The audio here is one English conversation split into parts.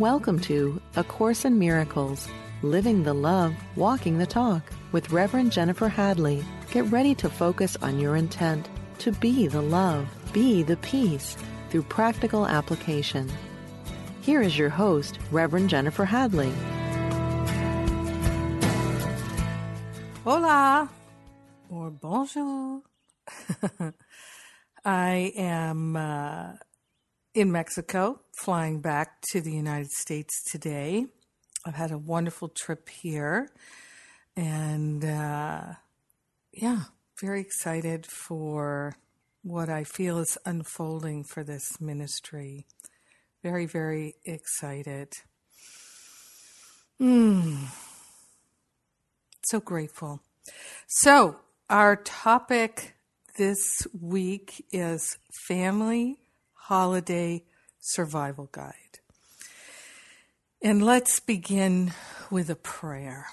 Welcome to A Course in Miracles Living the Love, Walking the Talk with Reverend Jennifer Hadley. Get ready to focus on your intent to be the love, be the peace through practical application. Here is your host, Reverend Jennifer Hadley. Hola or bonjour. I am uh, in Mexico, flying back to the United States today. I've had a wonderful trip here, and uh, yeah, very excited for what I feel is unfolding for this ministry. Very, very excited. Mm. So grateful. So, our topic this week is family holiday survival guide. And let's begin with a prayer.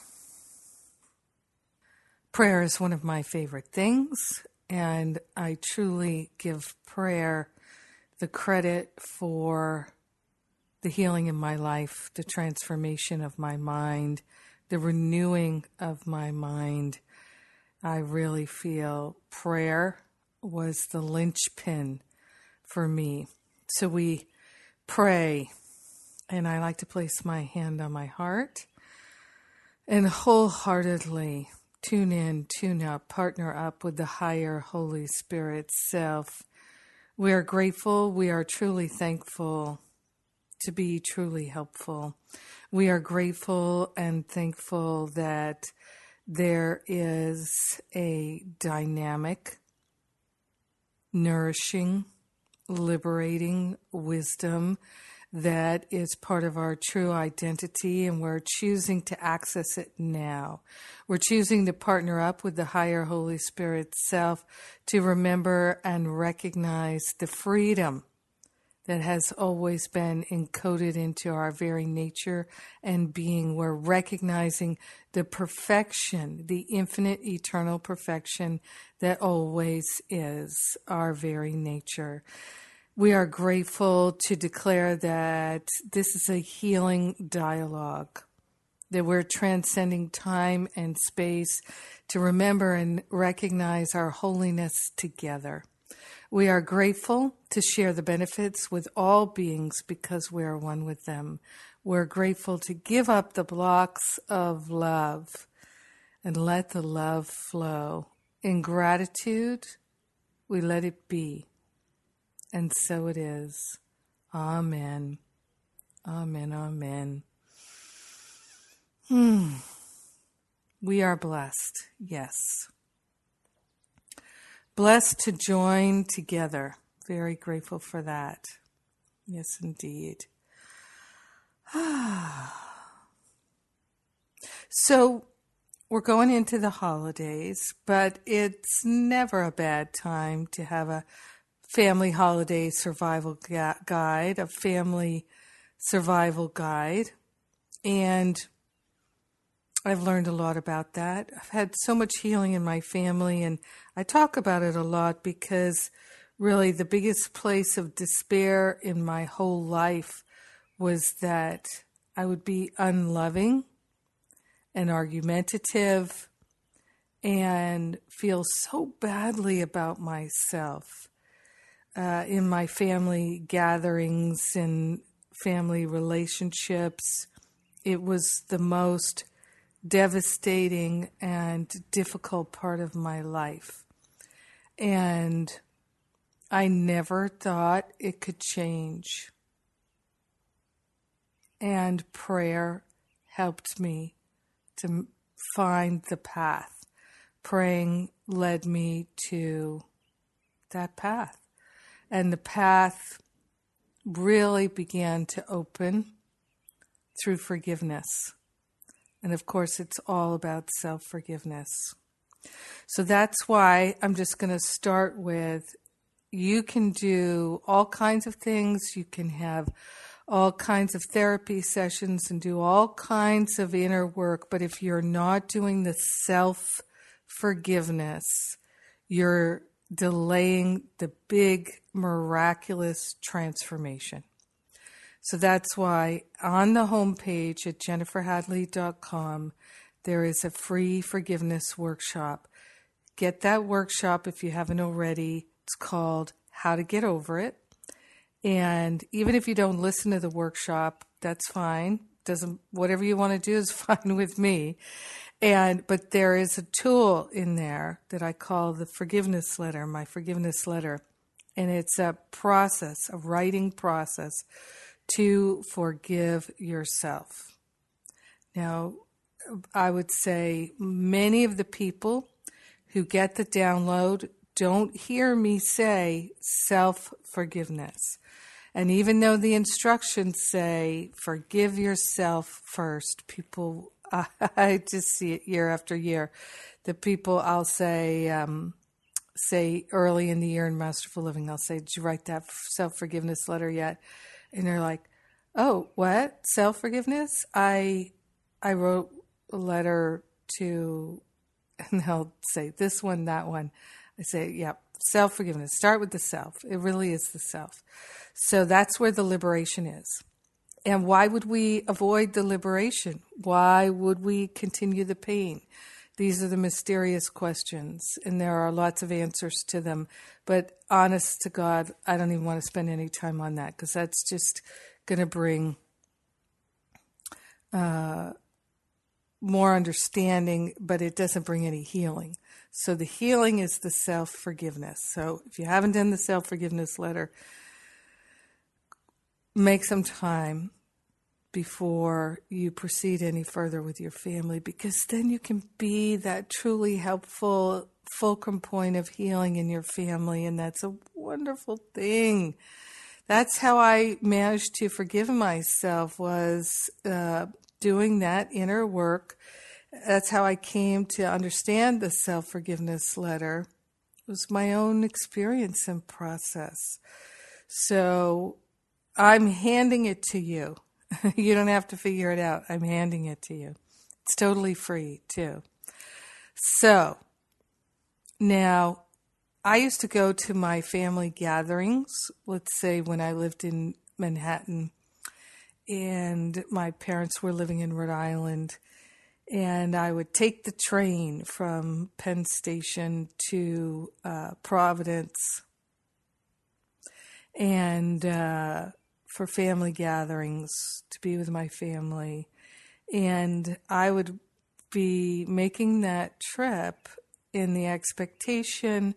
Prayer is one of my favorite things, and I truly give prayer the credit for the healing in my life, the transformation of my mind, the renewing of my mind. I really feel prayer was the linchpin for me. So we pray, and I like to place my hand on my heart and wholeheartedly tune in, tune up, partner up with the higher Holy Spirit self. We are grateful, we are truly thankful to be truly helpful. We are grateful and thankful that there is a dynamic, nourishing, liberating wisdom that is part of our true identity, and we're choosing to access it now. We're choosing to partner up with the higher Holy Spirit self to remember and recognize the freedom that has always been encoded into our very nature and being. We're recognizing the perfection, the infinite, eternal perfection that always is our very nature. We are grateful to declare that this is a healing dialogue, that we're transcending time and space to remember and recognize our holiness together. We are grateful to share the benefits with all beings because we are one with them. We're grateful to give up the blocks of love and let the love flow. In gratitude, we let it be. And so it is. Amen. Amen. Amen. Hmm. We are blessed. Yes blessed to join together. Very grateful for that. Yes, indeed. so, we're going into the holidays, but it's never a bad time to have a family holiday survival guide, a family survival guide. And I've learned a lot about that. I've had so much healing in my family, and I talk about it a lot because really the biggest place of despair in my whole life was that I would be unloving and argumentative and feel so badly about myself. Uh, in my family gatherings and family relationships, it was the most devastating and difficult part of my life. And I never thought it could change. And prayer helped me to find the path. Praying led me to that path. And the path really began to open through forgiveness. And of course, it's all about self forgiveness. So that's why I'm just going to start with you can do all kinds of things. You can have all kinds of therapy sessions and do all kinds of inner work. But if you're not doing the self forgiveness, you're delaying the big miraculous transformation. So that's why on the homepage at jenniferhadley.com, there is a free forgiveness workshop. Get that workshop if you haven't already. It's called How to Get Over It. And even if you don't listen to the workshop, that's fine. Doesn't whatever you want to do is fine with me. And but there is a tool in there that I call the forgiveness letter, my forgiveness letter. And it's a process, a writing process to forgive yourself. Now, I would say many of the people who get the download don't hear me say self forgiveness. And even though the instructions say forgive yourself first, people, I just see it year after year. The people I'll say, um, say early in the year in Masterful Living, I'll say, Did you write that self forgiveness letter yet? And they're like, Oh, what? Self forgiveness? I I wrote a letter to and they'll say this one, that one. I say, Yep, self forgiveness. Start with the self. It really is the self. So that's where the liberation is. And why would we avoid the liberation? Why would we continue the pain? These are the mysterious questions, and there are lots of answers to them. But honest to God, I don't even want to spend any time on that because that's just going to bring uh, more understanding, but it doesn't bring any healing. So the healing is the self forgiveness. So if you haven't done the self forgiveness letter, make some time before you proceed any further with your family because then you can be that truly helpful fulcrum point of healing in your family and that's a wonderful thing. That's how i managed to forgive myself was uh, doing that inner work. That's how i came to understand the self-forgiveness letter. It was my own experience and process. So i'm handing it to you you don't have to figure it out. I'm handing it to you. It's totally free, too. So, now, I used to go to my family gatherings, let's say when I lived in Manhattan and my parents were living in Rhode Island. And I would take the train from Penn Station to uh, Providence. And uh, for family gatherings to be with my family. And I would be making that trip in the expectation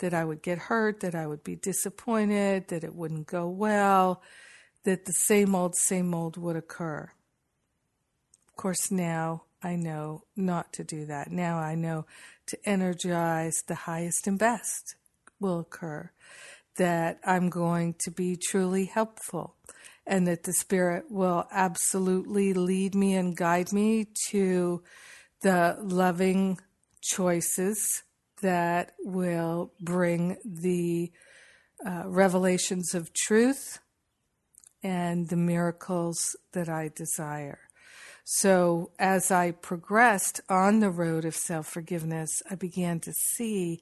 that I would get hurt, that I would be disappointed, that it wouldn't go well, that the same old, same old would occur. Of course, now I know not to do that. Now I know to energize the highest and best will occur, that I'm going to be truly helpful, and that the Spirit will absolutely lead me and guide me to the loving choices that will bring the uh, revelations of truth and the miracles that I desire. So, as I progressed on the road of self forgiveness, I began to see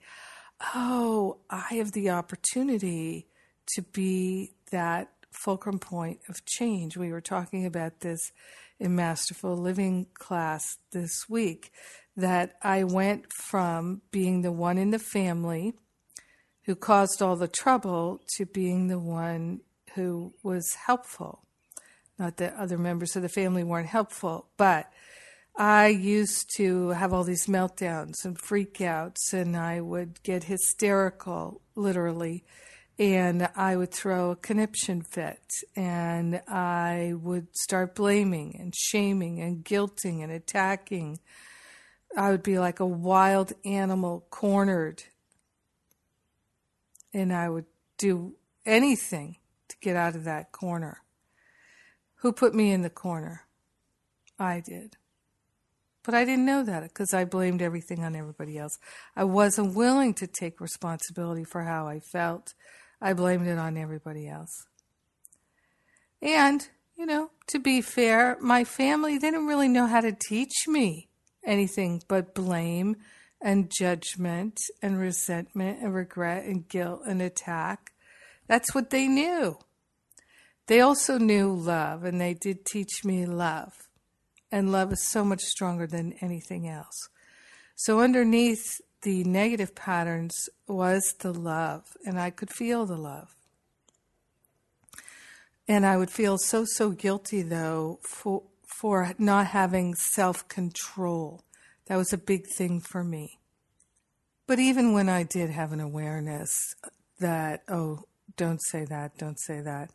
oh, I have the opportunity to be that fulcrum point of change. We were talking about this in Masterful Living class this week that I went from being the one in the family who caused all the trouble to being the one who was helpful. Not that other members of the family weren't helpful, but I used to have all these meltdowns and freakouts, and I would get hysterical, literally, and I would throw a conniption fit, and I would start blaming and shaming and guilting and attacking. I would be like a wild animal cornered, and I would do anything to get out of that corner. Who put me in the corner? I did. But I didn't know that because I blamed everything on everybody else. I wasn't willing to take responsibility for how I felt. I blamed it on everybody else. And, you know, to be fair, my family—they didn't really know how to teach me anything but blame and judgment and resentment and regret and guilt and attack. That's what they knew. they also knew love and they did teach me love. And love is so much stronger than anything else. So underneath the negative patterns was the love, and I could feel the love. And I would feel so, so guilty though for, for not having self control. That was a big thing for me. But even when I did have an awareness that, oh, don't say that, don't say that,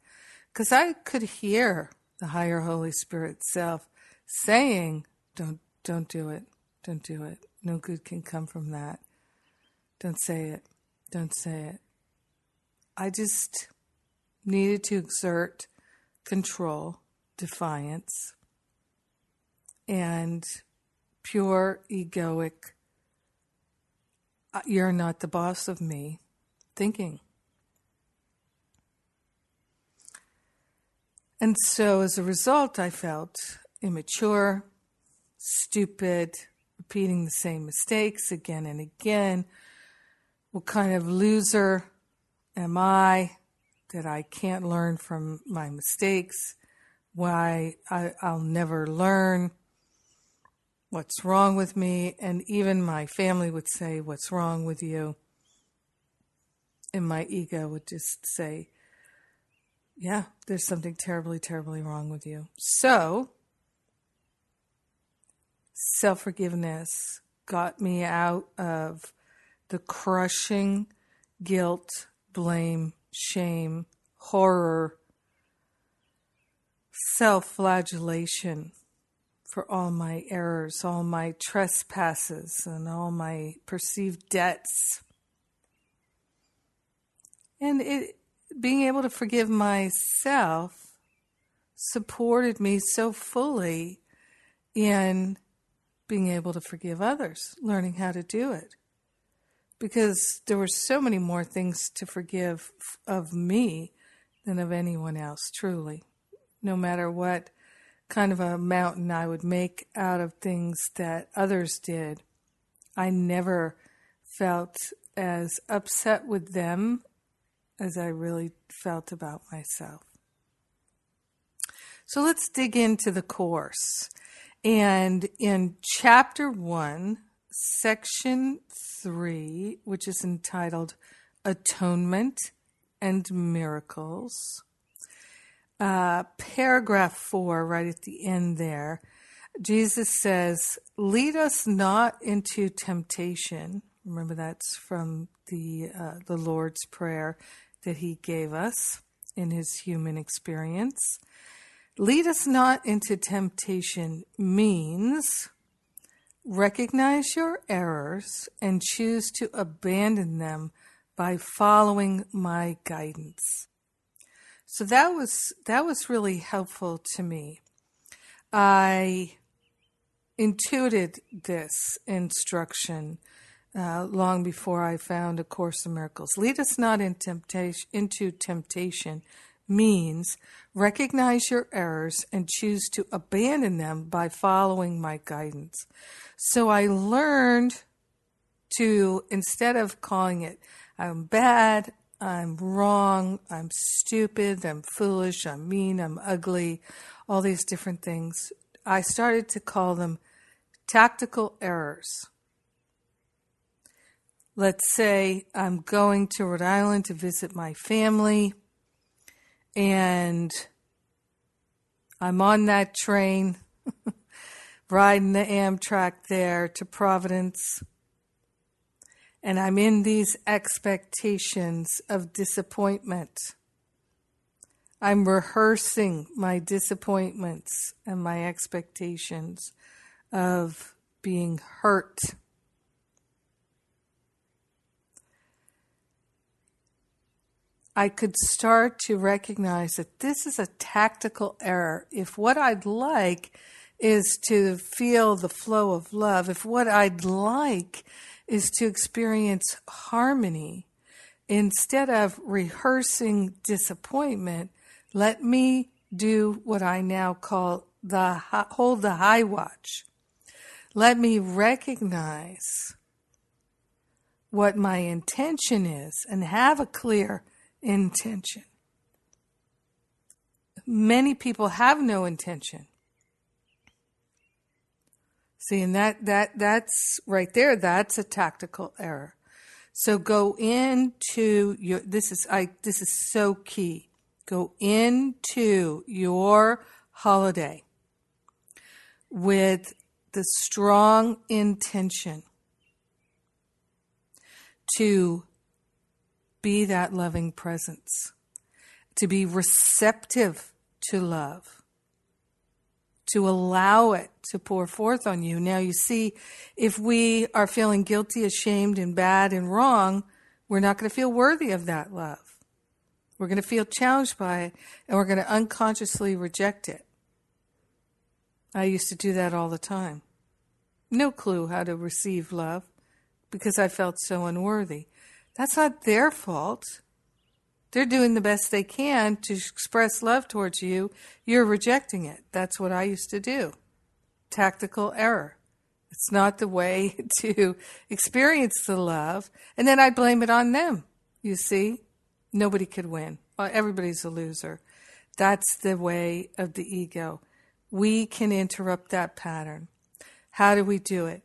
because I could hear the higher Holy Spirit self saying, don't, don't do it, don't do it. No good can come from that. Don't say it, don't say it. I just needed to exert control, defiance, and pure egoic, uh, you're not the boss of me thinking. And so as a result, I felt immature, stupid, repeating the same mistakes again and again. What kind of loser am I that I can't learn from my mistakes? Why I, I'll never learn what's wrong with me. And even my family would say, What's wrong with you? And my ego would just say, Yeah, there's something terribly, terribly wrong with you. So, self forgiveness got me out of the crushing guilt, blame, shame, horror, self flagellation for all my errors, all my trespasses, and all my perceived debts. And it, being able to forgive myself supported me so fully in being able to forgive others, learning how to do it. Because there were so many more things to forgive of me than of anyone else, truly. No matter what kind of a mountain I would make out of things that others did. I never felt as upset with them as I really felt about myself. So let's dig into the course. And in chapter one, section three, which is entitled Atonement and Miracles, uh, paragraph four, right at the end there, Jesus says, Lead us not into temptation. Remember, that's from the, uh, the Lord's Prayer that he gave us in his human experience. Lead us not into temptation means recognize your errors and choose to abandon them by following my guidance. So that was that was really helpful to me. I intuited this instruction uh, long before I found A Course in Miracles. Lead us not in temptation, into temptation means recognize your errors and choose to abandon them by following my guidance. So I learned to, instead of calling it, I'm bad, I'm wrong, I'm stupid, I'm foolish, I'm mean, I'm ugly, all these different things. I started to call them tactical errors. Let's say I'm going to Rhode Island to visit my family and I'm on that train riding the Amtrak there to Providence and I'm in these expectations of disappointment. I'm rehearsing my disappointments and my expectations of being hurt. I could start to recognize that this is a tactical error. If what I'd like is to feel the flow of love, if what I'd like is to experience harmony. Instead of rehearsing disappointment, let me do what I now call the hold the high watch. Let me recognize what my intention is and have a clear intention. many people have no intention. See, and that, that, that's right there. That's a tactical error. So go into your, this is, I, this is so key. Go into your holiday with the strong intention to be that loving presence, to be receptive to love, to allow it to pour forth on you. Now, you see, if we are feeling guilty, ashamed, and bad and wrong, we're not going to feel worthy of that love. We're going to feel challenged by it, and we're going to unconsciously reject it. I used to do that all the time. No clue how to receive love because I felt so unworthy. That's not their fault. They're doing the best they can to express love towards you. You're rejecting it. That's what I used to do. Tactical error. It's not the way to experience the love. And then I blame it on them. You see, nobody could win. Everybody's a loser. That's the way of the ego. We can interrupt that pattern. How do we do it?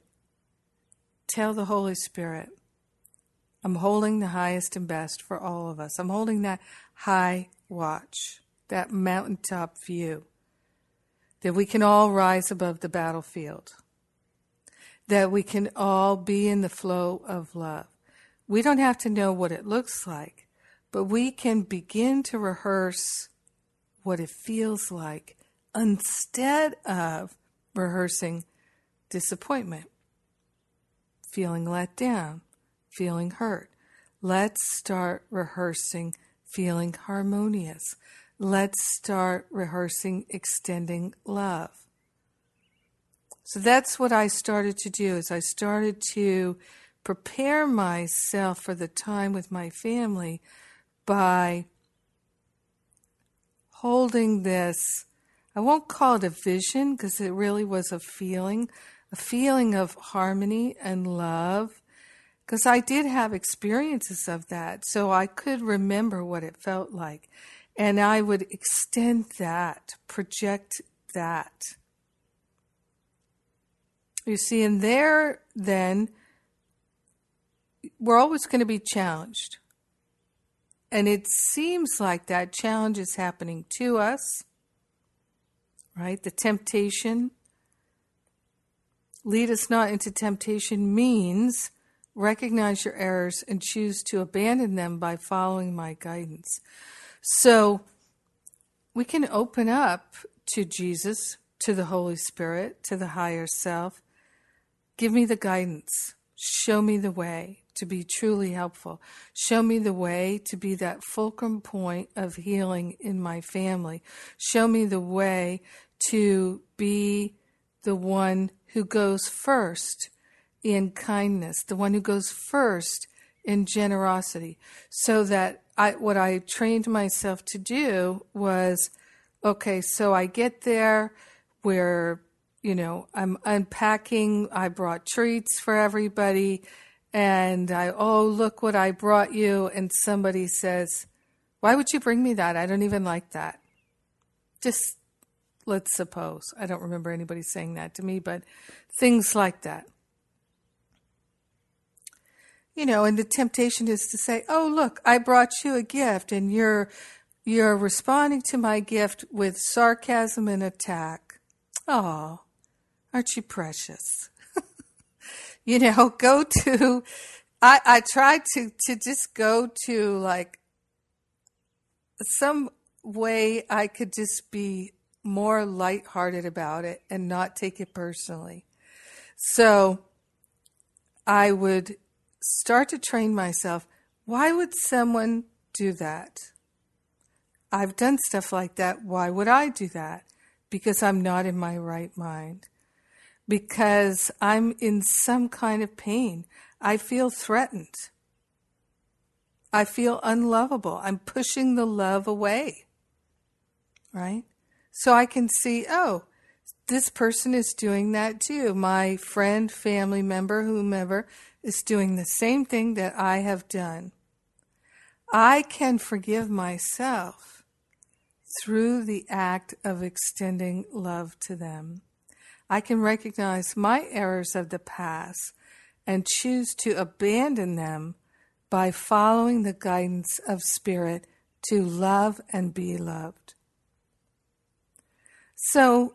Tell the Holy Spirit, I'm holding the highest and best for all of us. I'm holding that high watch, that mountaintop view, that we can all rise above the battlefield, that we can all be in the flow of love. We don't have to know what it looks like, but we can begin to rehearse what it feels like instead of rehearsing disappointment, feeling let down, feeling hurt. Let's start rehearsing feeling harmonious. Let's start rehearsing extending love. So that's what I started to do is I started to prepare myself for the time with my family by holding this I won't call it a vision because it really was a feeling, a feeling of harmony and love. Because I did have experiences of that, so I could remember what it felt like. And I would extend that, project that. You see, and there, then, we're always going to be challenged. And it seems like that challenge is happening to us right? The temptation. Lead us not into temptation means recognize your errors and choose to abandon them by following my guidance. So we can open up to Jesus, to the Holy Spirit, to the higher self. Give me the guidance. Show me the way to be truly helpful. Show me the way to be that fulcrum point of healing in my family. Show me the way to be the one who goes first in kindness, the one who goes first in generosity. So that I, what I trained myself to do was okay, so I get there where, you know, I'm unpacking, I brought treats for everybody, and I, oh, look what I brought you. And somebody says, why would you bring me that? I don't even like that. Just let's suppose. I don't remember anybody saying that to me, but things like that. You know, and the temptation is to say, "Oh, look, I brought you a gift and you're you're responding to my gift with sarcasm and attack." Oh, aren't you precious? you know, go to I I tried to to just go to like some way I could just be more lighthearted about it and not take it personally. So I would start to train myself. Why would someone do that? I've done stuff like that. Why would I do that? Because I'm not in my right mind. Because I'm in some kind of pain. I feel threatened. I feel unlovable. I'm pushing the love away. Right? So I can see, oh, this person is doing that too. My friend, family member, whomever is doing the same thing that I have done. I can forgive myself through the act of extending love to them. I can recognize my errors of the past and choose to abandon them by following the guidance of Spirit to love and be loved. So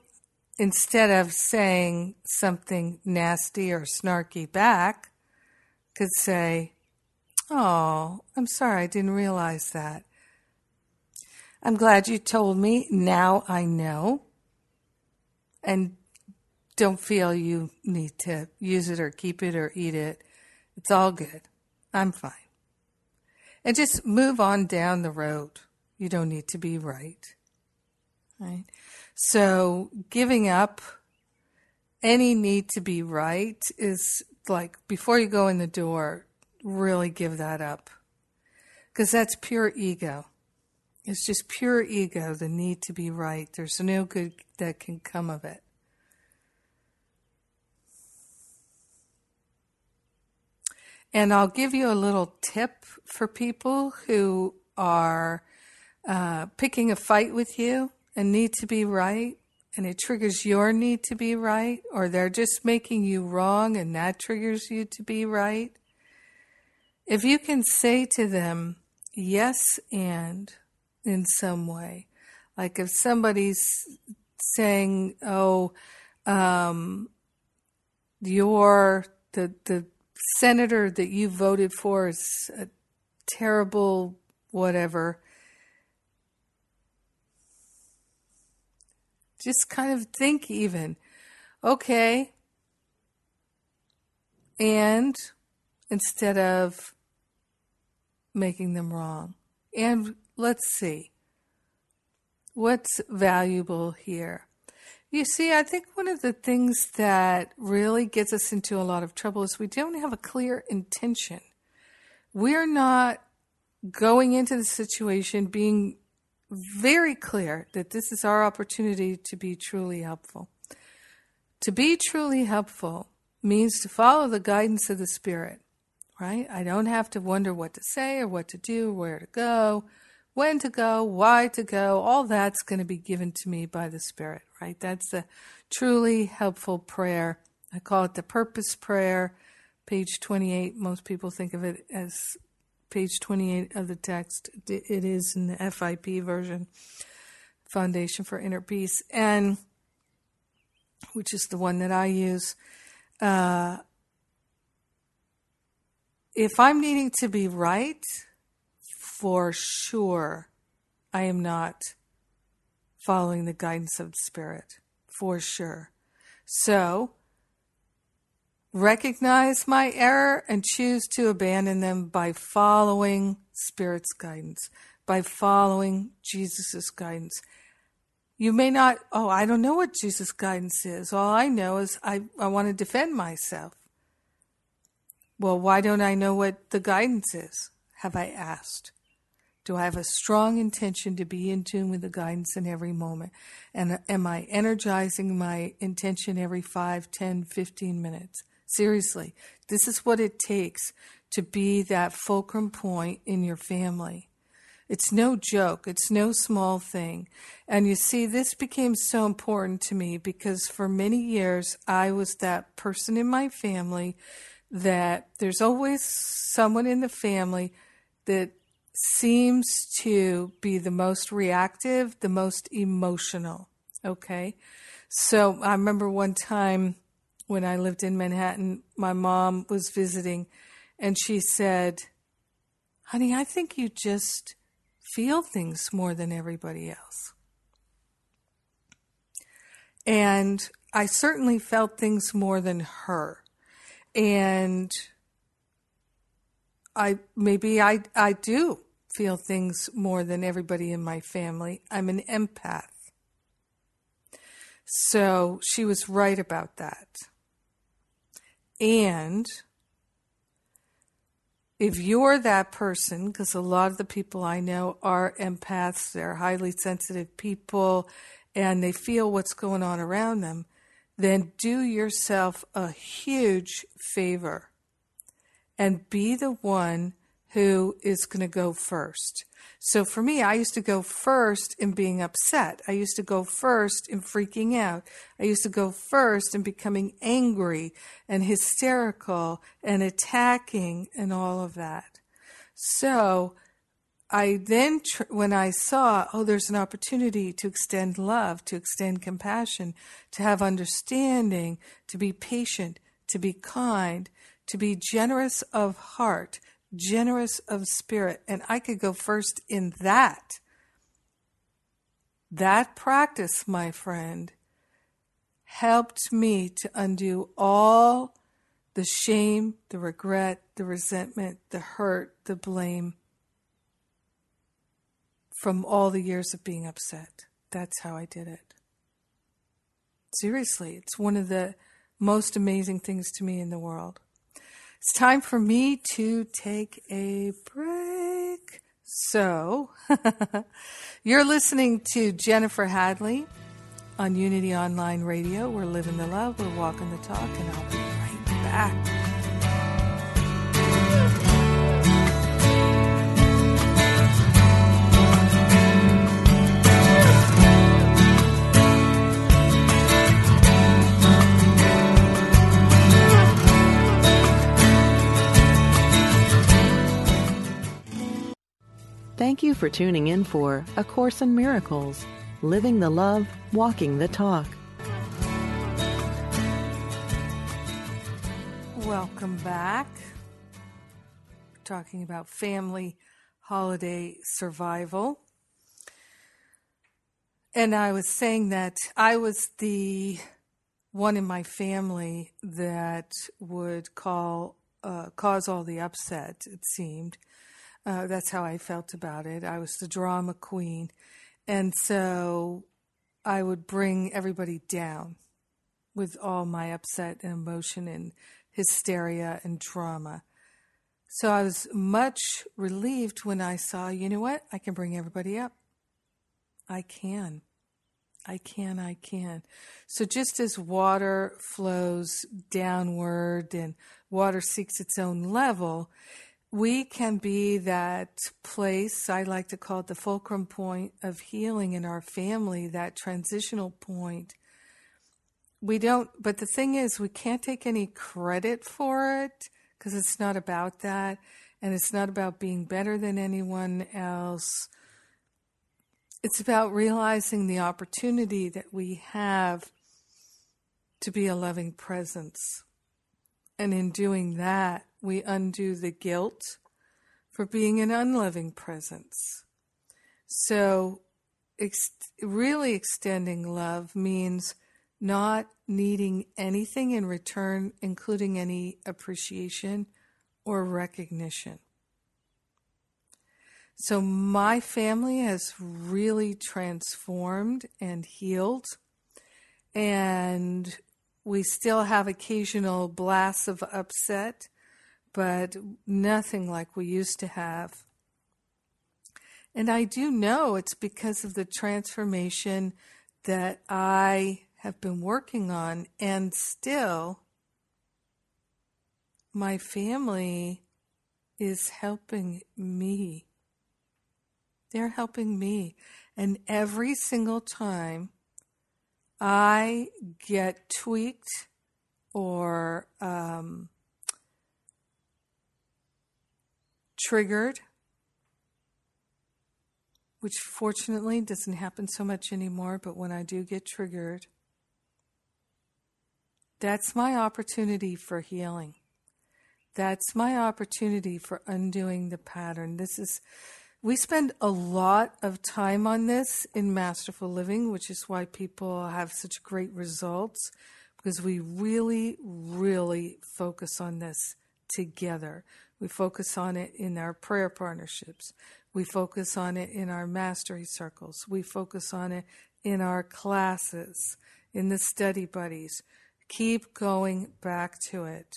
instead of saying something nasty or snarky back, could say, Oh, I'm sorry, I didn't realize that. I'm glad you told me. Now I know. And don't feel you need to use it or keep it or eat it. It's all good. I'm fine. And just move on down the road. You don't need to be right. Right? So giving up any need to be right is like before you go in the door, really give that up. Because that's pure ego. It's just pure ego, the need to be right. There's no good that can come of it. And I'll give you a little tip for people who are uh, picking a fight with you and need to be right, and it triggers your need to be right, or they're just making you wrong and that triggers you to be right. If you can say to them, yes, and in some way. Like if somebody's saying, "Oh, um, your the the senator that you voted for is a terrible whatever," just kind of think even, okay, and instead of making them wrong, and let's see. What's valuable here? You see, I think one of the things that really gets us into a lot of trouble is we don't have a clear intention. We're not going into the situation being very clear that this is our opportunity to be truly helpful. To be truly helpful means to follow the guidance of the Spirit, right? I don't have to wonder what to say or what to do, where to go when to go, why to go, all that's going to be given to me by the Spirit, right? That's a truly helpful prayer. I call it the purpose prayer, page 28. Most people think of it as page 28 of the text. It is in the FIP version, Foundation for Inner Peace, and which is the one that I use. Uh, if I'm needing to be right, for sure I am not following the guidance of the Spirit. For sure. So, recognize my error and choose to abandon them by following Spirit's guidance, by following Jesus' guidance. You may not, oh, I don't know what Jesus' guidance is. All I know is I, I want to defend myself. Well, why don't I know what the guidance is? Have I asked? Do I have a strong intention to be in tune with the guidance in every moment? And am I energizing my intention every 5, 10, 15 minutes? Seriously, this is what it takes to be that fulcrum point in your family. It's no joke, it's no small thing. And you see, this became so important to me because for many years I was that person in my family that there's always someone in the family that seems to be the most reactive, the most emotional. Okay. So I remember one time when I lived in Manhattan, my mom was visiting and she said, Honey, I think you just feel things more than everybody else. And I certainly felt things more than her. And I maybe I I do feel things more than everybody in my family. I'm an empath. So she was right about that. And if you're that person, because a lot of the people I know are empaths, they're highly sensitive people, and they feel what's going on around them, then do yourself a huge favor and be the one who is going to go first. So for me, I used to go first in being upset. I used to go first in freaking out. I used to go first in becoming angry and hysterical and attacking and all of that. So I then, tr- when I saw, oh, there's an opportunity to extend love, to extend compassion, to have understanding, to be patient, to be kind, to be generous of heart, generous of spirit. And I could go first in that. That practice, my friend, helped me to undo all the shame, the regret, the resentment, the hurt, the blame from all the years of being upset. That's how I did it. Seriously, it's one of the most amazing things to me in the world. It's time for me to take a break. So, you're listening to Jennifer Hadley on Unity Online Radio. We're living the love, we're walking the talk, and I'll be right back. Thank you for tuning in for A Course in Miracles Living the Love, Walking the Talk. Welcome back. We're talking about family holiday survival. And I was saying that I was the one in my family that would call uh, cause all the upset, it seemed. Uh, that's how I felt about it. I was the drama queen. And so I would bring everybody down with all my upset and emotion and hysteria and drama. So I was much relieved when I saw, you know what? I can bring everybody up. I can. I can, I can. So just as water flows downward and water seeks its own level, we can be that place, I like to call it the fulcrum point of healing in our family, that transitional point. We don't, but the thing is, we can't take any credit for it because it's not about that. And it's not about being better than anyone else. It's about realizing the opportunity that we have to be a loving presence. And in doing that, we undo the guilt for being an unloving presence. So, ex- really extending love means not needing anything in return, including any appreciation or recognition. So, my family has really transformed and healed. And we still have occasional blasts of upset but nothing like we used to have. And I do know it's because of the transformation that I have been working on, and still, my family is helping me. They're helping me. And every single time I get tweaked or um, triggered, which fortunately doesn't happen so much anymore, but when I do get triggered, that's my opportunity for healing. That's my opportunity for undoing the pattern. This is, we spend a lot of time on this in Masterful Living, which is why people have such great results because we really, really focus on this together. We focus on it in our prayer partnerships. We focus on it in our mastery circles. We focus on it in our classes, in the study buddies. Keep going back to it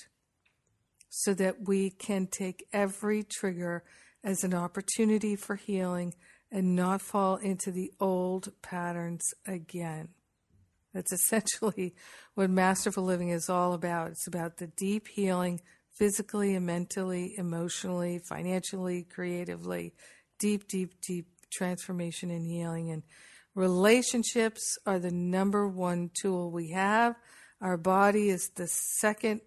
so that we can take every trigger as an opportunity for healing and not fall into the old patterns again. That's essentially what Masterful Living is all about. It's about the deep healing physically and mentally, emotionally, financially, creatively, deep, deep, deep transformation and healing. And relationships are the number one tool we have. Our body is the second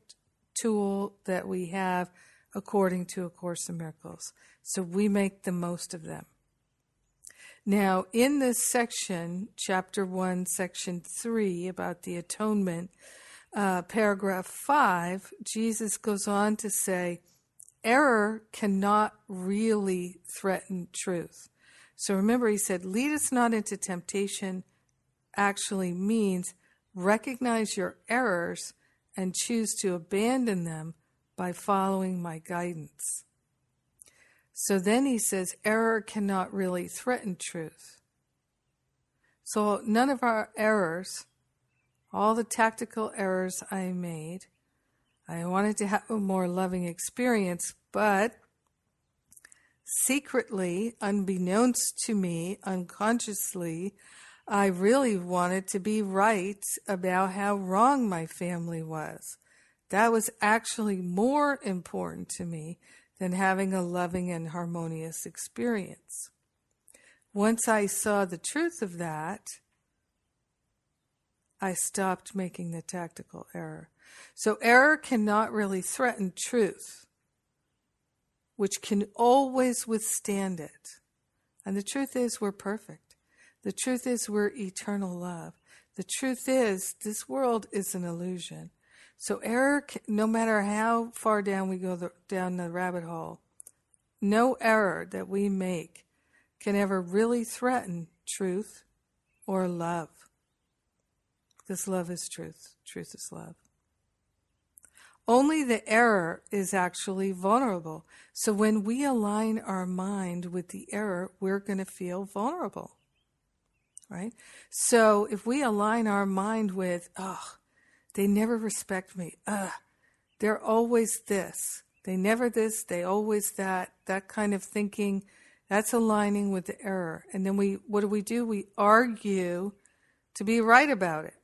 tool that we have according to A Course in Miracles. So we make the most of them. Now, in this section, chapter 1, section 3, about the atonement, uh, paragraph 5, Jesus goes on to say, error cannot really threaten truth. So remember, he said, lead us not into temptation actually means recognize your errors and choose to abandon them by following my guidance. So then he says, error cannot really threaten truth. So none of our errors, all the tactical errors I made, I wanted to have a more loving experience, but secretly, unbeknownst to me, unconsciously, I really wanted to be right about how wrong my family was. That was actually more important to me than having a loving and harmonious experience. Once I saw the truth of that, I stopped making the tactical error. So, error cannot really threaten truth, which can always withstand it. And the truth is, we're perfect. The truth is, we're eternal love. The truth is, this world is an illusion. So, error, no matter how far down we go the, down the rabbit hole, no error that we make can ever really threaten truth or love. Because love is truth, truth is love. Only the error is actually vulnerable. So when we align our mind with the error, we're going to feel vulnerable. Right? So if we align our mind with, oh, they never respect me. Ugh. They're always this. They never this, they always that. That kind of thinking, that's aligning with the error. And then we, what do we do? We argue to be right about it.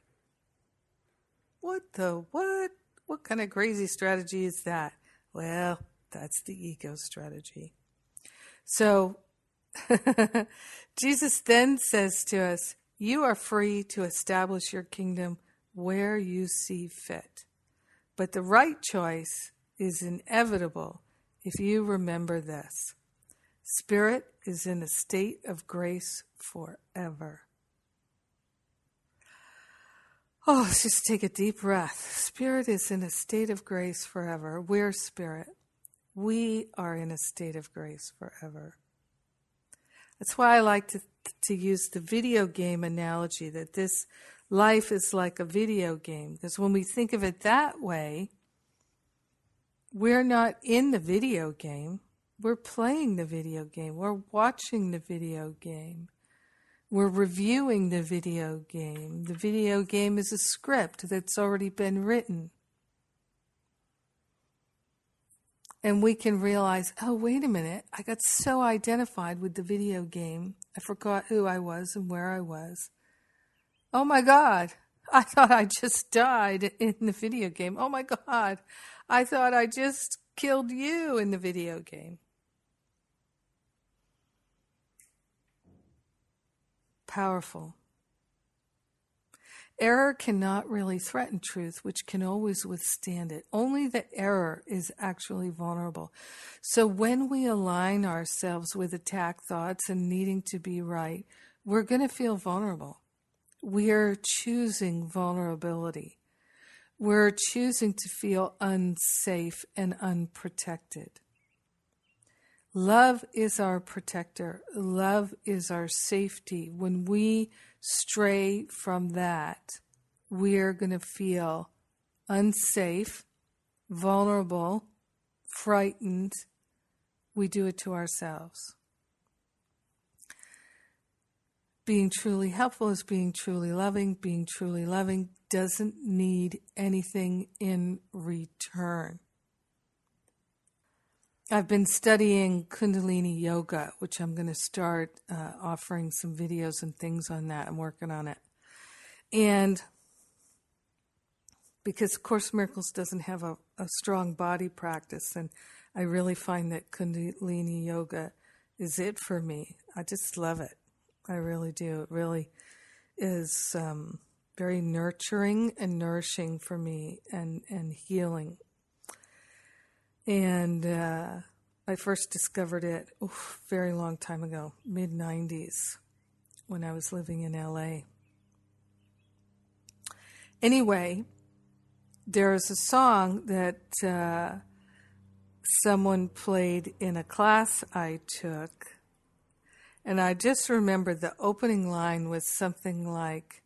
What the what? What kind of crazy strategy is that? Well, that's the ego strategy. So, Jesus then says to us, You are free to establish your kingdom where you see fit. But the right choice is inevitable if you remember this Spirit is in a state of grace forever. Oh, let's just take a deep breath. Spirit is in a state of grace forever. We're spirit. We are in a state of grace forever. That's why I like to, to use the video game analogy that this life is like a video game. Because when we think of it that way, we're not in the video game. We're playing the video game. We're watching the video game. We're reviewing the video game. The video game is a script that's already been written. And we can realize, oh, wait a minute, I got so identified with the video game, I forgot who I was and where I was. Oh my God. I thought I just died in the video game. Oh my God. I thought I just killed you in the video game. Powerful. Error cannot really threaten truth, which can always withstand it. Only the error is actually vulnerable. So when we align ourselves with attack thoughts and needing to be right, we're going to feel vulnerable. We're choosing vulnerability. We're choosing to feel unsafe and unprotected. Love is our protector. Love is our safety. When we stray from that, we're going to feel unsafe, vulnerable, frightened. We do it to ourselves. Being truly helpful is being truly loving. Being truly loving doesn't need anything in return. I've been studying Kundalini Yoga, which I'm going to start uh, offering some videos and things on that. I'm working on it. And because Course Miracles doesn't have a, a strong body practice, and I really find that Kundalini yoga is it for me. I just love it. I really do. It really is um, very nurturing and nourishing for me and, and healing. And uh, I first discovered it a very long time ago, mid 90s, when I was living in LA. Anyway, there is a song that uh, someone played in a class I took, and I just remember the opening line was something like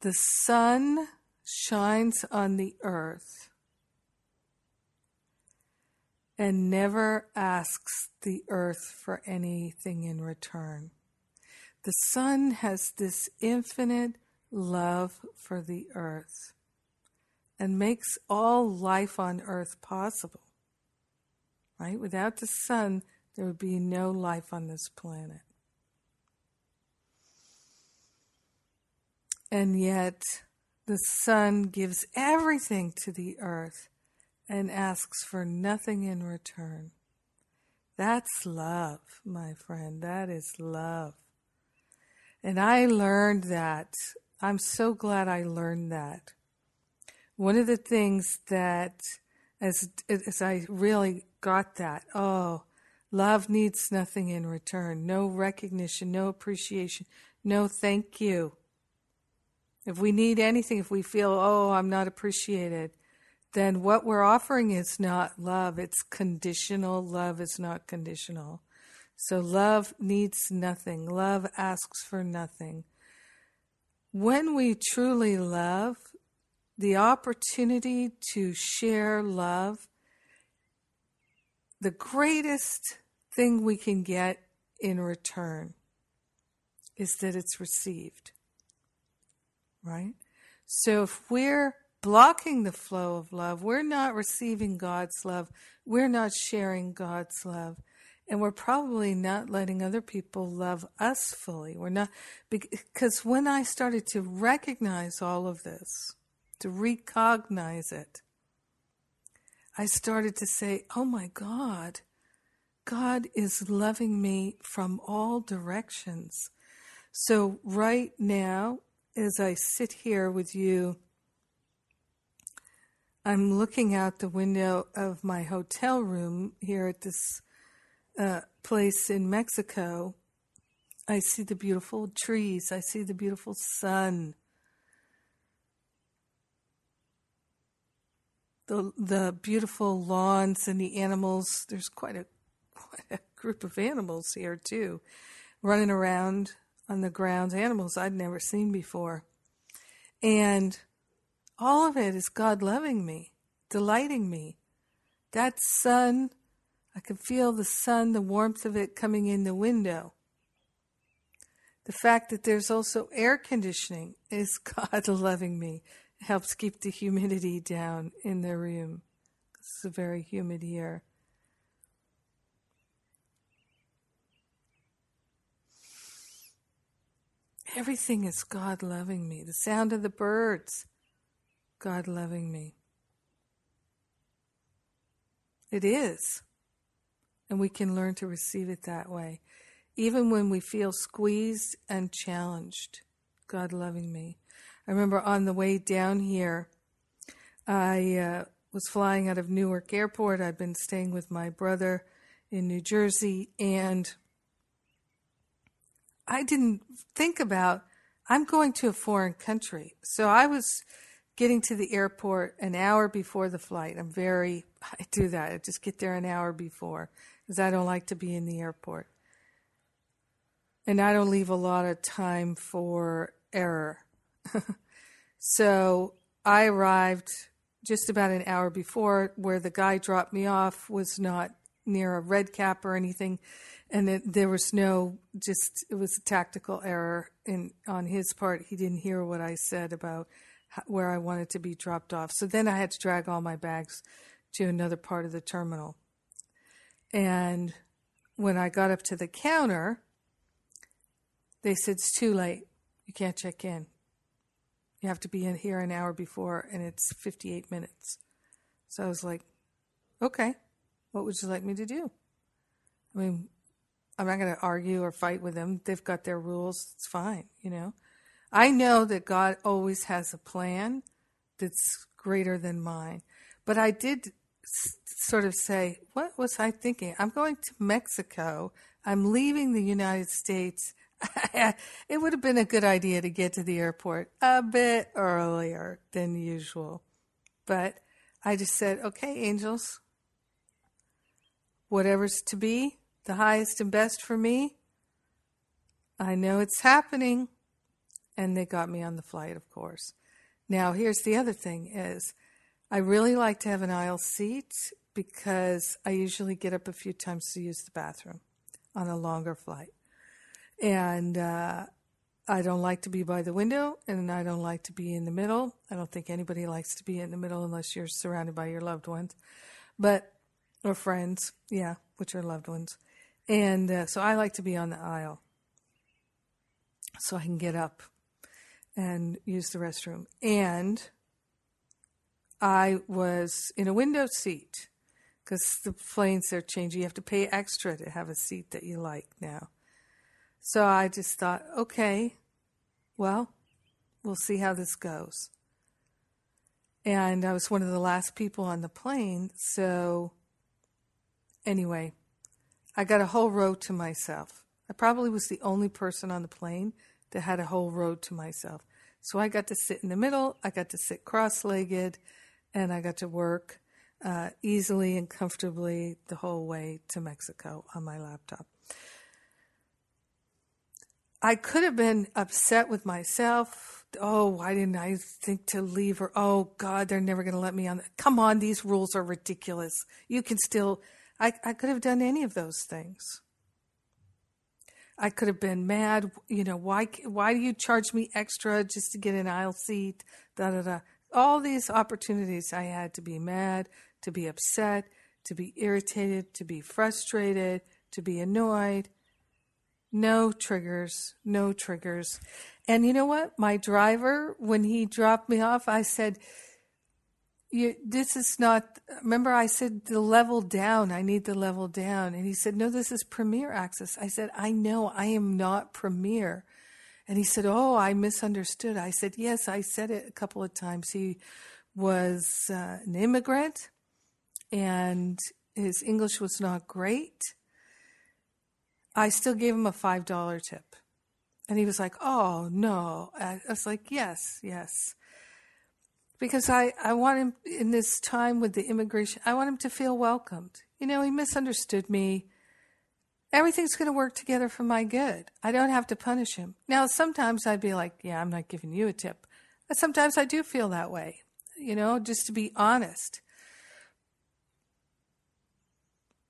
The sun shines on the earth and never asks the earth for anything in return. The sun has this infinite love for the earth and makes all life on earth possible. Right? Without the sun, there would be no life on this planet. And yet, the sun gives everything to the earth and asks for nothing in return. That's love, my friend. That is love. And I learned that. I'm so glad I learned that. One of the things that, as, as I really got that, oh, love needs nothing in return. No recognition, no appreciation, no thank you. If we need anything, if we feel, oh, I'm not appreciated, then what we're offering is not love. It's conditional. Love is not conditional. So love needs nothing. Love asks for nothing. When we truly love, the opportunity to share love, the greatest thing we can get in return is that it's received. Right? So if we're blocking the flow of love. We're not receiving God's love. We're not sharing God's love. And we're probably not letting other people love us fully. We're not, because when I started to recognize all of this, to recognize it, I started to say, oh my God, God is loving me from all directions. So, right now, as I sit here with you, I'm looking out the window of my hotel room here at this uh, place in Mexico. I see the beautiful trees. I see the beautiful sun. The the beautiful lawns and the animals. There's quite a quite a group of animals here too, running around on the grounds. Animals I'd never seen before, and all of it is God loving me, delighting me. That sun, I can feel the sun, the warmth of it coming in the window. The fact that there's also air conditioning is God loving me. It helps keep the humidity down in the room. It's a very humid here. Everything is God loving me. The sound of the birds, God loving me. It is. And we can learn to receive it that way. Even when we feel squeezed and challenged, God loving me. I remember on the way down here, I uh, was flying out of Newark Airport. I'd been staying with my brother in New Jersey, and I didn't think about I'm going to a foreign country. So I was getting to the airport an hour before the flight. I'm very, I do that. I just get there an hour before because I don't like to be in the airport. And I don't leave a lot of time for error. so I arrived just about an hour before where the guy dropped me off was not near a red cap or anything and it, there was no just it was a tactical error in on his part he didn't hear what i said about where I wanted to be dropped off. So then I had to drag all my bags to another part of the terminal. And when I got up to the counter, they said, It's too late. You can't check in. You have to be in here an hour before, and it's 58 minutes. So I was like, okay, what would you like me to do? I mean, I'm not going to argue or fight with them. They've got their rules. It's fine, you know. I know that God always has a plan that's greater than mine. But I did sort of say, what was I thinking? I'm going to Mexico. I'm leaving the United States. it would have been a good idea to get to the airport a bit earlier than usual. But I just said, okay, angels, whatever's to be, the highest and best for me, I know it's happening. And they got me on the flight, of course. Now, here's the other thing is I really like to have an aisle seat because I usually get up a few times to use the bathroom on a longer flight. And uh, I don't like to be by the window and I don't like to be in the middle. I don't think anybody likes to be in the middle unless you're surrounded by your loved ones, but or friends, yeah, which are loved ones. And uh, so I like to be on the aisle so I can get up and use the restroom. And I was in a window seat because the planes are changing. You have to pay extra to have a seat that you like now. So I just thought, okay, well, we'll see how this goes. And I was one of the last people on the plane. So, anyway, I got a whole row to myself. I probably was the only person on the plane that had a whole row to myself. So I got to sit in the middle, I got to sit cross legged, and I got to work uh, easily and comfortably the whole way to Mexico on my laptop. I could have been upset with myself. Oh, why didn't I think to leave her? Oh, God, they're never going to let me on. Come on, these rules are ridiculous. You can still. I, I could have done any of those things. I could have been mad. You know, why? Why do you charge me extra just to get an aisle seat? Da da da. All these opportunities I had to be mad, to be upset, to be irritated, to be frustrated, to be annoyed. No triggers, no triggers. And you know what? My driver, when he dropped me off, I said, you, this is not, remember I said the level down, I need the level down. And he said, no, this is Premier Access. I said, I know, I am not Premier. And he said, oh, I misunderstood. I said, yes, I said it a couple of times. He was uh, an immigrant and his English was not great I still gave him a $5 tip. And he was like, oh, no. I was like, yes, yes. Because I, I want him in this time with the immigration, I want him to feel welcomed. You know, he misunderstood me. Everything's going to work together for my good. I don't have to punish him. Now, sometimes I'd be like, yeah, I'm not giving you a tip. But sometimes I do feel that way, you know, just to be honest.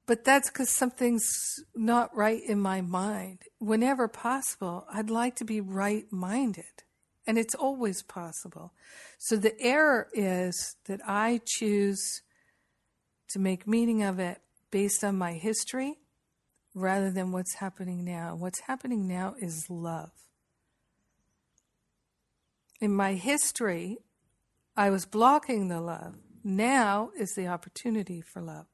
But that's because something's not right in my mind. Whenever possible, I'd like to be right minded. And it's always possible. So the error is that I choose to make meaning of it based on my history rather than what's happening now. What's happening now is love. In my history, I was blocking the love. Now is the opportunity for love.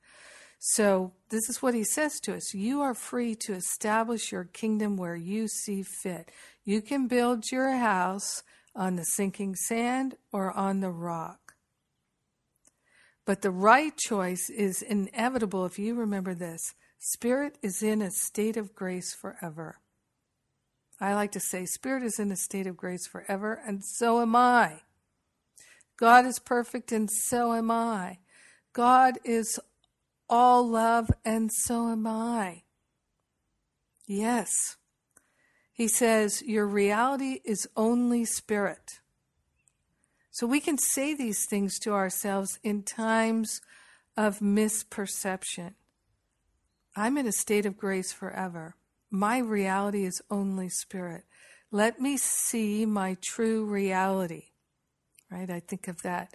So, this is what he says to us You are free to establish your kingdom where you see fit. You can build your house on the sinking sand or on the rock. But the right choice is inevitable if you remember this Spirit is in a state of grace forever. I like to say, Spirit is in a state of grace forever, and so am I. God is perfect, and so am I. God is all love, and so am I. Yes. He says, Your reality is only spirit. So we can say these things to ourselves in times of misperception. I'm in a state of grace forever. My reality is only spirit. Let me see my true reality. Right? I think of that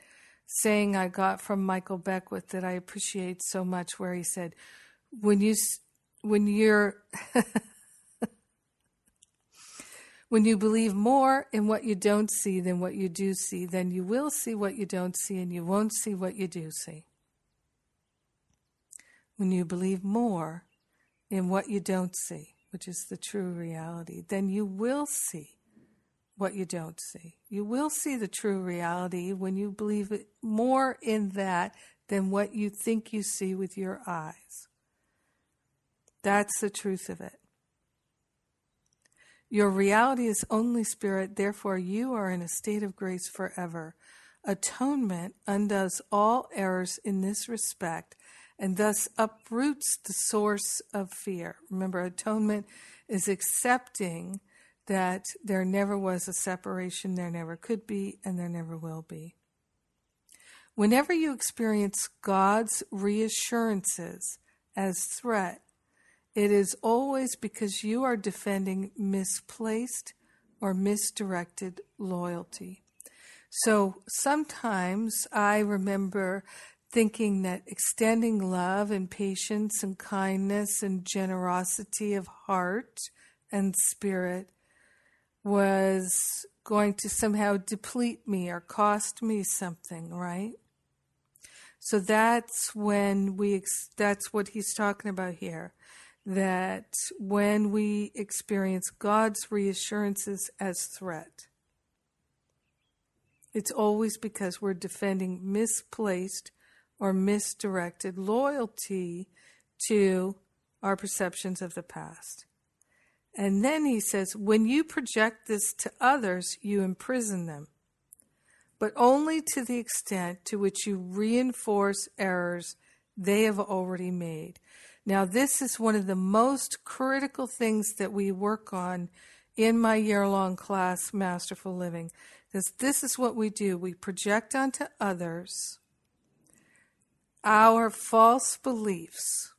saying I got from Michael Beckwith that I appreciate so much, where he said, "When you when you're When you believe more in what you don't see than what you do see, then you will see what you don't see and you won't see what you do see. When you believe more in what you don't see, which is the true reality, then you will see what you don't see. You will see the true reality when you believe it more in that than what you think you see with your eyes. That's the truth of it. Your reality is only spirit, therefore, you are in a state of grace forever. Atonement undoes all errors in this respect and thus uproots the source of fear. Remember, atonement is accepting that there never was a separation, there never could be, and there never will be. Whenever you experience God's reassurances as threat, it is always because you are defending misplaced or misdirected loyalty. So sometimes I remember thinking that extending love and patience and kindness and generosity of heart and spirit was going to somehow deplete me or cost me something, right? So that's when we, that's what he's talking about here that when we experience God's reassurances as threat, it's always because we're defending misplaced or misdirected loyalty to our perceptions of the past. And then he says, when you project this to others, you imprison them, but only to the extent to which you reinforce errors they have already made. Now, this is one of the most critical things that we work on in my year long class, Masterful Living. Because this is what we do we project onto others our false beliefs.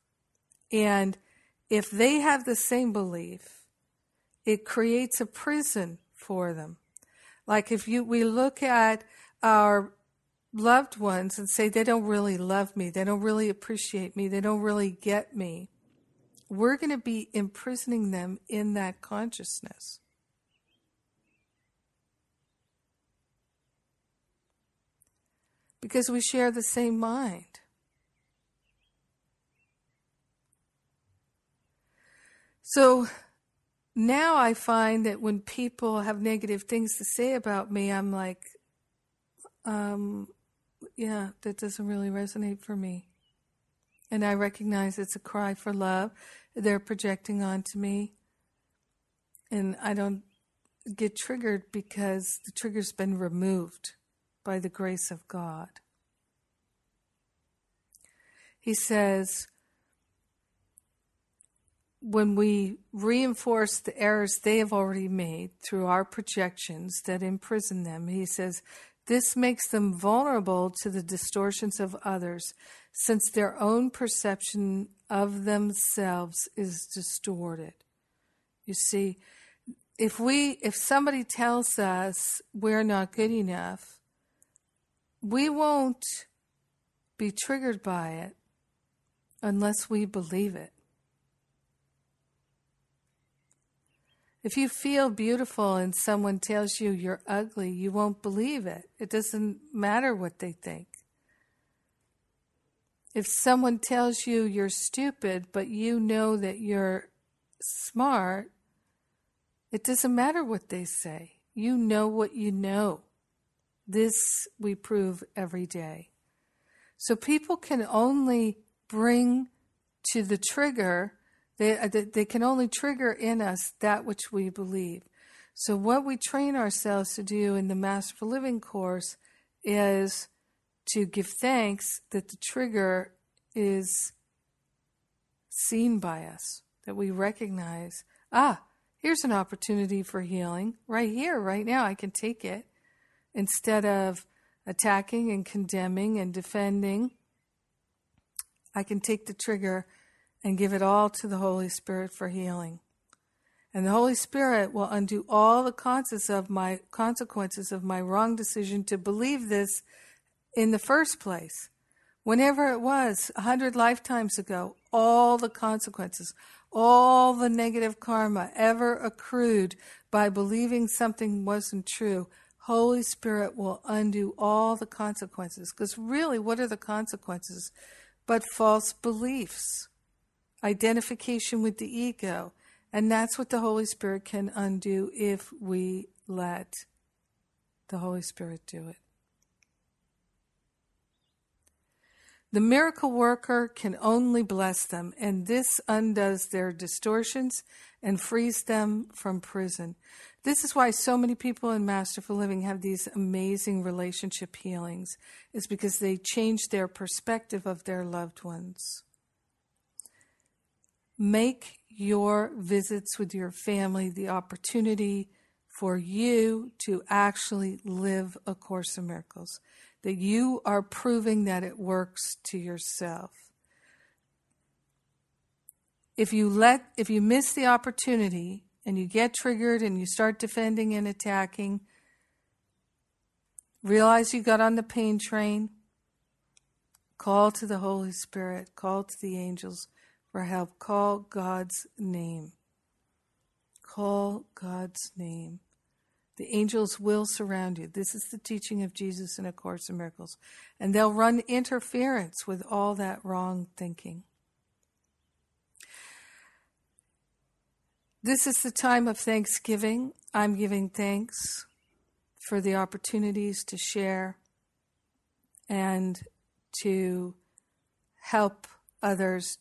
And if they have the same belief, it creates a prison for them. Like if you we look at our loved ones and say they don't really love me, they don't really appreciate me, they don't really get me, we're going to be imprisoning them in that consciousness. Because we share the same mind. So now I find that when people have negative things to say about me, I'm like, um, yeah, that doesn't really resonate for me. And I recognize it's a cry for love they're projecting onto me. And I don't get triggered because the trigger's been removed by the grace of God. He says, when we reinforce the errors they have already made through our projections that imprison them, he says, this makes them vulnerable to the distortions of others, since their own perception of themselves is distorted. You see, if we if somebody tells us we're not good enough, we won't be triggered by it unless we believe it. If you feel beautiful and someone tells you you're ugly, you won't believe it. It doesn't matter what they think. If someone tells you you're stupid, but you know that you're smart, it doesn't matter what they say. You know what you know. This we prove every day. So people can only bring to the trigger they, they can only trigger in us that which we believe. So, what we train ourselves to do in the Masterful Living course is to give thanks that the trigger is seen by us, that we recognize, ah, here's an opportunity for healing right here, right now. I can take it instead of attacking and condemning and defending. I can take the trigger and give it all to the Holy Spirit for healing. And the Holy Spirit will undo all the consequences of my consequences of my wrong decision to believe this in the first place. Whenever it was, a hundred lifetimes ago, all the consequences, all the negative karma ever accrued by believing something wasn't true, Holy Spirit will undo all the consequences. Because really, what are the consequences but false beliefs? Identification with the ego. And that's what the Holy Spirit can undo if we let the Holy Spirit do it. The miracle worker can only bless them, and this undoes their distortions and frees them from prison. This is why so many people in Masterful Living have these amazing relationship healings, is because they change their perspective of their loved ones. Make your visits with your family the opportunity for you to actually live A Course in Miracles, that you are proving that it works to yourself. If you let if you miss the opportunity and you get triggered and you start defending and attacking, realize you got on the pain train, call to the Holy Spirit, call to the angels for help, call God's name. Call God's name. The angels will surround you. This is the teaching of Jesus in A Course in Miracles. And they'll run interference with all that wrong thinking. This is the time of Thanksgiving. I'm giving thanks for the opportunities to share and to help others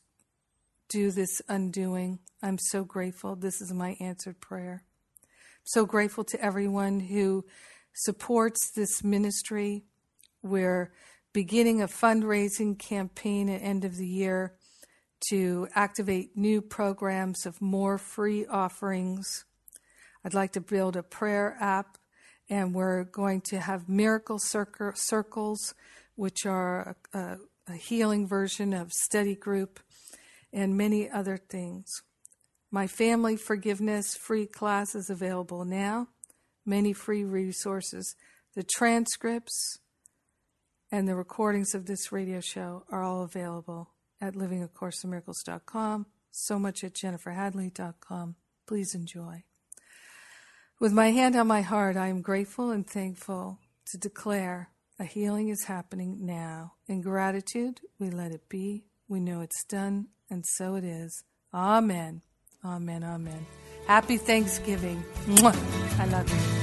do this undoing. I'm so grateful. This is my answered prayer so grateful to everyone who supports this ministry. We're beginning a fundraising campaign at end of the year to activate new programs of more free offerings. I'd like to build a prayer app, and we're going to have miracle circles, which are a, a healing version of study group, and many other things. My family forgiveness free class is available now. Many free resources. The transcripts and the recordings of this radio show are all available at livingacourseinmiracles.com, so much at jenniferhadley.com. Please enjoy. With my hand on my heart, I am grateful and thankful to declare a healing is happening now. In gratitude, we let it be. We know it's done, and so it is. Amen. Amen. Amen. Happy Thanksgiving. I love you.